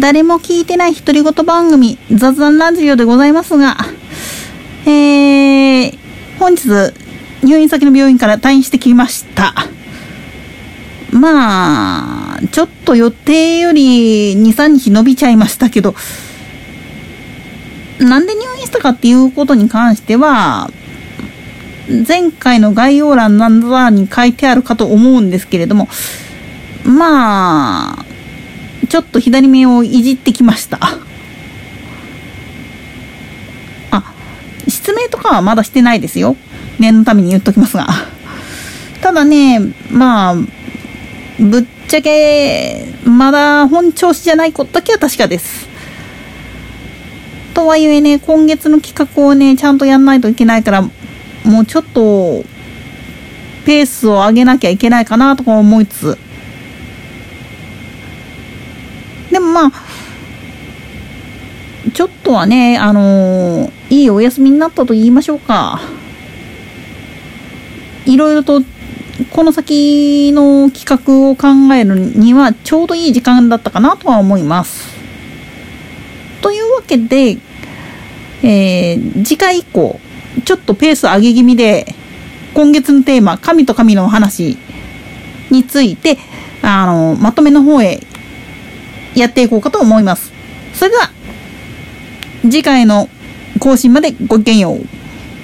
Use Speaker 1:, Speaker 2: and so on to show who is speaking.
Speaker 1: 誰も聞いてない独り言番組、雑談ラジオでございますが、えー、本日、入院先の病院から退院してきました。まあ、ちょっと予定より2、3日伸びちゃいましたけど、なんで入院したかっていうことに関しては、前回の概要欄なんだに書いてあるかと思うんですけれども、まあ、ちょっと左目をいじってきました。あ、失明とかはまだしてないですよ。念のために言っときますが。ただね、まあ、ぶっちゃけ、まだ本調子じゃないことだけは確かです。とはいえね、今月の企画をね、ちゃんとやんないといけないから、もうちょっと、ペースを上げなきゃいけないかなとか思いつつ、でもまあ、ちょっとはね、あのー、いいお休みになったと言いましょうか。いろいろと、この先の企画を考えるにはちょうどいい時間だったかなとは思います。というわけで、えー、次回以降、ちょっとペース上げ気味で、今月のテーマ、神と神のお話について、あの、まとめの方へやっていこうかと思います。それでは、次回の更新までごきげんよう。